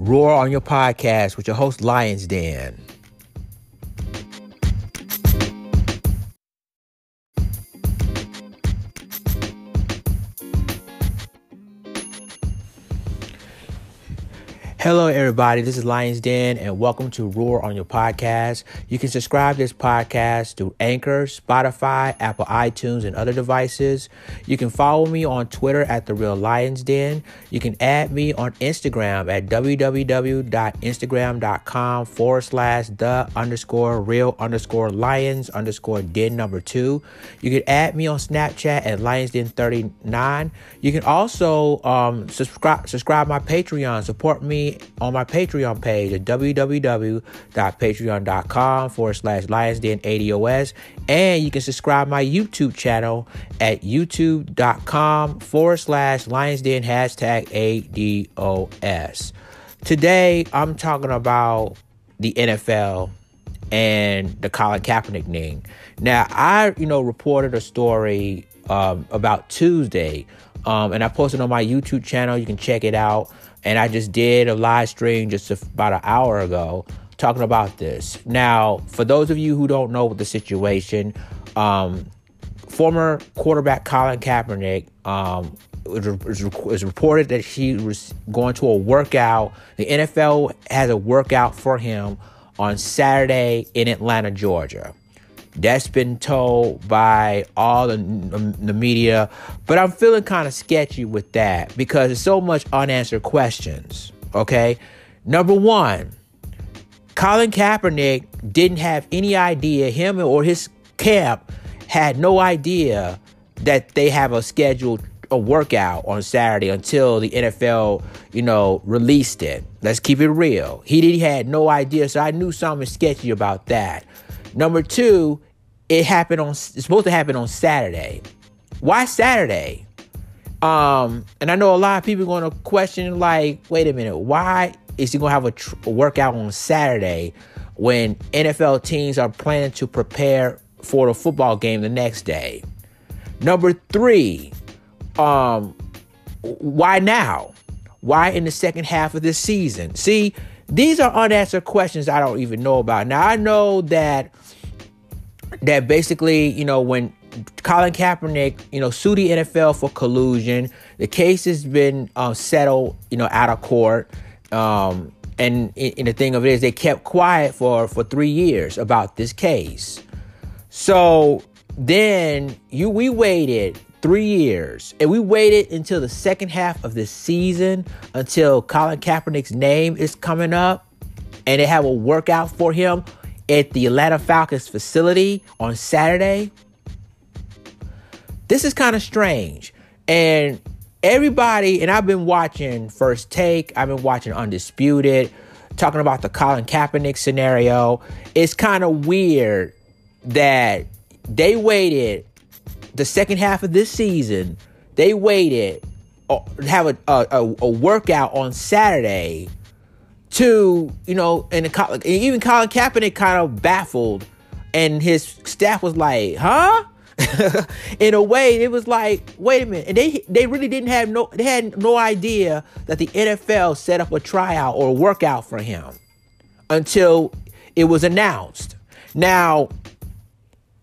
Roar on your podcast with your host, Lions Den. Hello, everybody. This is Lions Den, and welcome to Roar on Your Podcast. You can subscribe to this podcast through Anchor, Spotify, Apple iTunes, and other devices. You can follow me on Twitter at The Real Lions Den. You can add me on Instagram at www.instagram.com forward slash the underscore real underscore lions underscore den number two. You can add me on Snapchat at Lions Den 39. You can also um, subscribe, subscribe my Patreon, support me on my Patreon page at www.patreon.com forward slash lionsden80os. And you can subscribe my YouTube channel at youtube.com forward slash lionsden hashtag ADOS. Today, I'm talking about the NFL and the Colin Kaepernick thing. Now, I, you know, reported a story um, about Tuesday, um, and I posted on my YouTube channel. You can check it out. And I just did a live stream just about an hour ago talking about this. Now, for those of you who don't know the situation, um, former quarterback Colin Kaepernick um, reported that he was going to a workout. The NFL has a workout for him on Saturday in Atlanta, Georgia. That's been told by all the, the media, but I'm feeling kind of sketchy with that because there's so much unanswered questions. Okay. Number one, Colin Kaepernick didn't have any idea, him or his camp had no idea that they have a scheduled a workout on Saturday until the NFL, you know, released it. Let's keep it real. He did, he had no idea, so I knew something sketchy about that. Number two, it happened on it's supposed to happen on Saturday. Why Saturday? Um, and I know a lot of people are going to question like, wait a minute, why is he going to have a, tr- a workout on Saturday when NFL teams are planning to prepare for the football game the next day? Number three, um, why now? Why in the second half of this season? See, these are unanswered questions I don't even know about. Now I know that that basically, you know, when Colin Kaepernick, you know, sued the NFL for collusion, the case has been um, settled, you know, out of court. Um, and, and the thing of it is, they kept quiet for for three years about this case. So then you we waited three years, and we waited until the second half of the season until Colin Kaepernick's name is coming up, and they have a workout for him at the Atlanta Falcons facility on Saturday. This is kind of strange. And everybody, and I've been watching First Take, I've been watching Undisputed, talking about the Colin Kaepernick scenario. It's kind of weird that they waited the second half of this season, they waited uh, have a, a, a workout on Saturday to you know, and the, even Colin Kaepernick kind of baffled, and his staff was like, "Huh." in a way, it was like, wait a minute, and they they really didn't have no they had no idea that the NFL set up a tryout or a workout for him until it was announced. Now,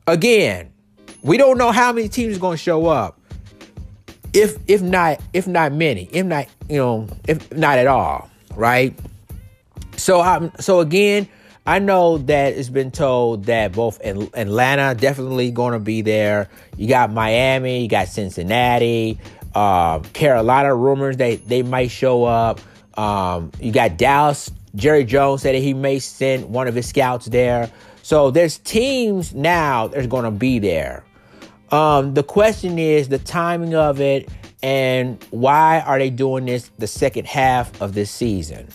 again, we don't know how many teams are going to show up. If if not if not many, if not you know if not at all, right? So um, so again, I know that it's been told that both Atlanta definitely going to be there. You got Miami, you got Cincinnati, uh, Carolina. Rumors that they might show up. Um, you got Dallas. Jerry Jones said that he may send one of his scouts there. So there's teams now that's going to be there. Um, the question is the timing of it and why are they doing this the second half of this season?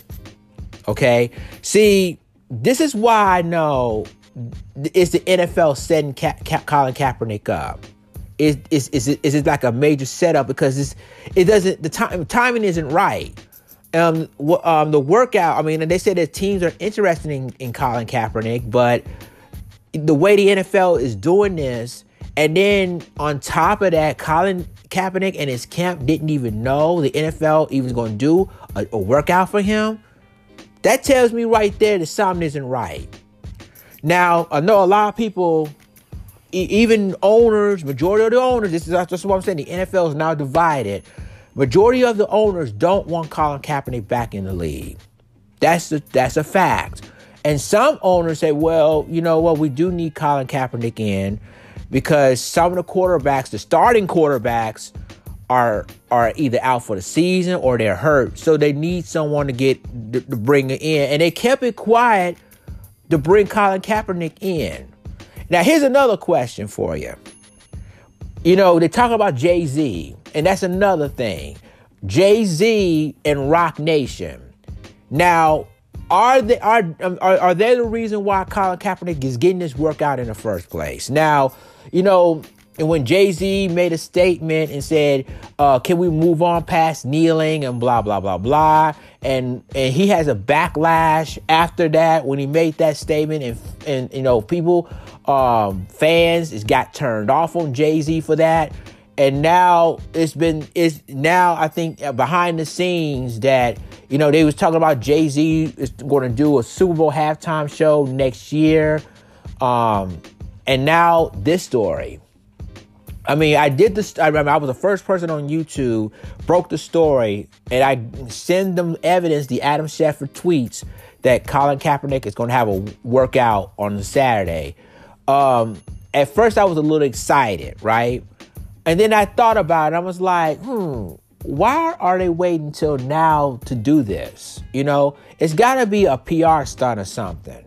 Okay. See, this is why I know it's the NFL setting Ka- Ka- Colin Kaepernick up. Is is is it, is it like a major setup because it's it doesn't the time timing isn't right. Um, w- um, the workout. I mean, they said that teams are interested in, in Colin Kaepernick, but the way the NFL is doing this, and then on top of that, Colin Kaepernick and his camp didn't even know the NFL even going to do a, a workout for him That tells me right there that something isn't right. Now, I know a lot of people, even owners, majority of the owners, this is just what I'm saying, the NFL is now divided. Majority of the owners don't want Colin Kaepernick back in the league. That's a, that's a fact. And some owners say, well, you know what, we do need Colin Kaepernick in because some of the quarterbacks, the starting quarterbacks, are are either out for the season or they're hurt. So they need someone to get to, to bring it in. And they kept it quiet to bring Colin Kaepernick in. Now here's another question for you. You know, they talk about Jay-Z, and that's another thing. Jay-Z and Roc Nation. Now, are they are, um, are are they the reason why Colin Kaepernick is getting this workout in the first place? Now, you know, and when Jay Z made a statement and said, uh, "Can we move on past kneeling and blah blah blah blah," and and he has a backlash after that when he made that statement, and and you know people, um, fans, has got turned off on Jay Z for that, and now it's been it's now I think behind the scenes that you know they was talking about Jay Z is going to do a Super Bowl halftime show next year, um, and now this story. I mean, I did this. I remember I was the first person on YouTube broke the story, and I send them evidence. The Adam Schefter tweets that Colin Kaepernick is going to have a workout on Saturday. Um, at first, I was a little excited, right? And then I thought about it. I was like, hmm, why are they waiting till now to do this? You know, it's got to be a PR stunt or something.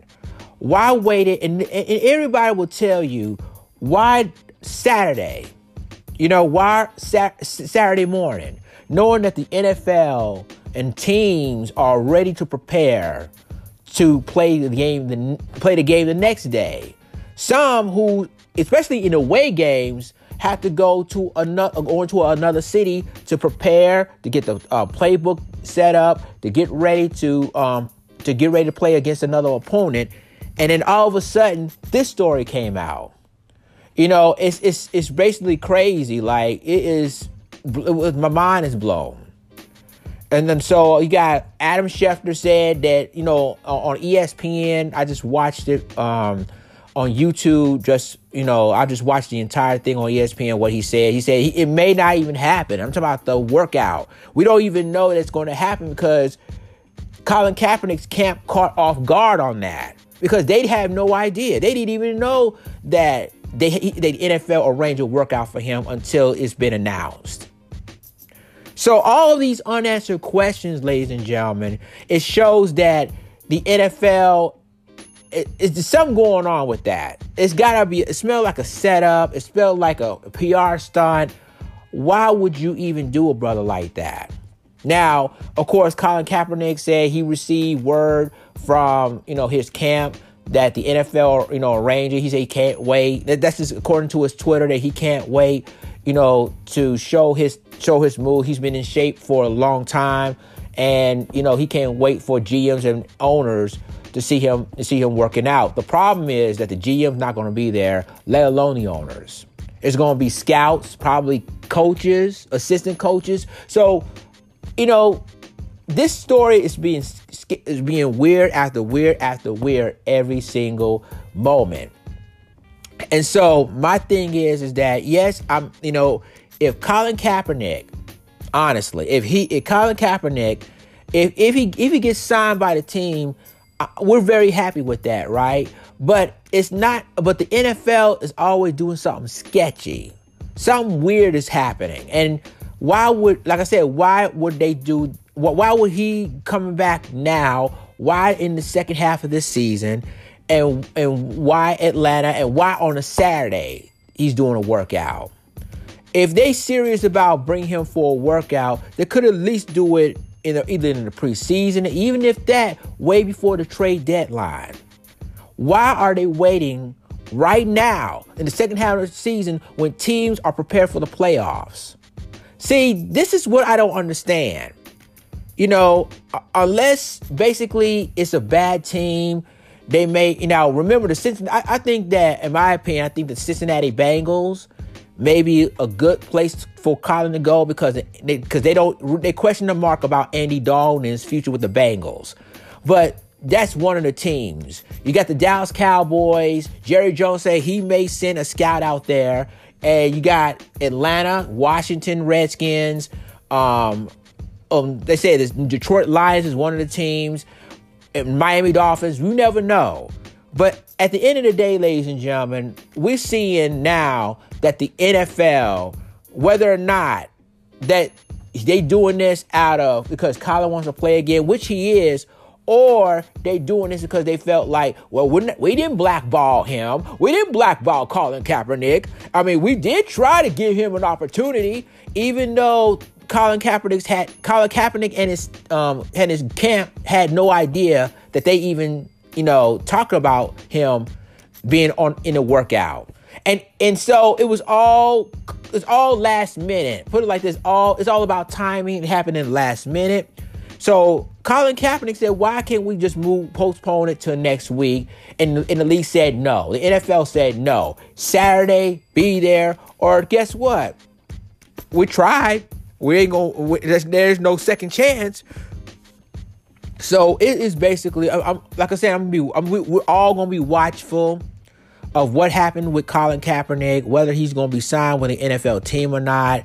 Why wait it? And, and everybody will tell you why Saturday. You know, why Saturday morning? Knowing that the NFL and teams are ready to prepare to play the game the, play the game the next day. Some who, especially in away games, have to go to another go into another city to prepare to get the uh, playbook set up to get ready to um, to get ready to play against another opponent, and then all of a sudden this story came out. You know, it's it's it's basically crazy. Like it is, it, my mind is blown. And then so you got Adam Schefter said that you know on ESPN. I just watched it um, on YouTube. Just you know, I just watched the entire thing on ESPN. What he said, he said it may not even happen. I'm talking about the workout. We don't even know that it's going to happen because Colin Kaepernick's camp caught off guard on that because they have no idea. They didn't even know that they, the NFL arrange a workout for him until it's been announced. So all of these unanswered questions, ladies and gentlemen, it shows that the NFL it, it's something going on with that. It's gotta be. It smells like a setup. It smells like a PR stunt. Why would you even do a brother like that? Now, of course, Colin Kaepernick said he received word from you know his camp that the NFL, you know, arranged. He said he can't wait. That's just according to his Twitter that he can't wait, you know, to show his show his move. He's been in shape for a long time, and you know he can't wait for GMs and owners to see him to see him working out. The problem is that the GM's not going to be there, let alone the owners. It's going to be scouts, probably coaches, assistant coaches. So, you know, this story is being is being weird after weird after weird every single moment. And so my thing is is that yes, I'm you know, if Colin Kaepernick, honestly, if he if Colin Kaepernick, if if he if he gets signed by the team, uh, we're very happy with that, right? But it's not but the NFL is always doing something sketchy. Something weird is happening. And why would like I said, why would they do why would he coming back now? Why in the second half of this season? And and why Atlanta? And why on a Saturday he's doing a workout? If they serious about bringing him for a workout, they could at least do it in the, either in the preseason, even if that way before the trade deadline. Why are they waiting right now in the second half of the season when teams are prepared for the playoffs? See, this is what I don't understand you know, unless basically it's a bad team, they may, you know, remember the Cincinnati. I, I think that, in my opinion, I think the Cincinnati Bengals may be a good place for Colin to go because they because they don't they question the mark about Andy Dalton and his future with the Bengals. but that's one of the teams. You got the Dallas Cowboys. Jerry Jones said he may send a scout out there. And you got Atlanta, Washington Redskins. Um, um, they say this Detroit Lions is one of the teams. Miami Dolphins, you never know. But at the end of the day, ladies and gentlemen, we're seeing now that the NFL, whether or not that they doing this out of because Colin wants to play again, which he is, or they doing this because they felt like, well, not, we didn't blackball him. We didn't blackball Colin Kaepernick. I mean, we did try to give him an opportunity, even though Colin Kaepernick had Colin Kaepernick and his um and his camp had no idea that they even you know talked about him being on in a workout. And and so it was all it's all last minute. Put it like this: all it's all about timing. It happened in last minute. So Colin Kaepernick said, "Why can't we just move postpone it to next week?" And, and the league said no. The NFL said no. Saturday, be there, or guess what? We tried. We ain't gonna. We, there's, there's no second chance. So it is basically, I'm, like I said, I'm gonna be. I'm, we're all gonna be watchful of what happened with Colin Kaepernick, whether he's gonna be signed with an NFL team or not.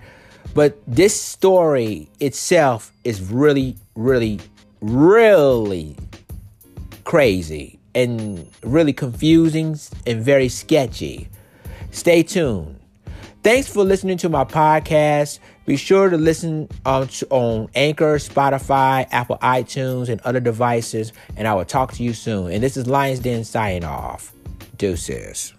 But this story itself is really, really, really crazy and really confusing and very sketchy. Stay tuned. Thanks for listening to my podcast. Be sure to listen um, on, on Anchor, Spotify, Apple iTunes, and other devices. And I will talk to you soon. And this is Lions Den signing off. Deuces.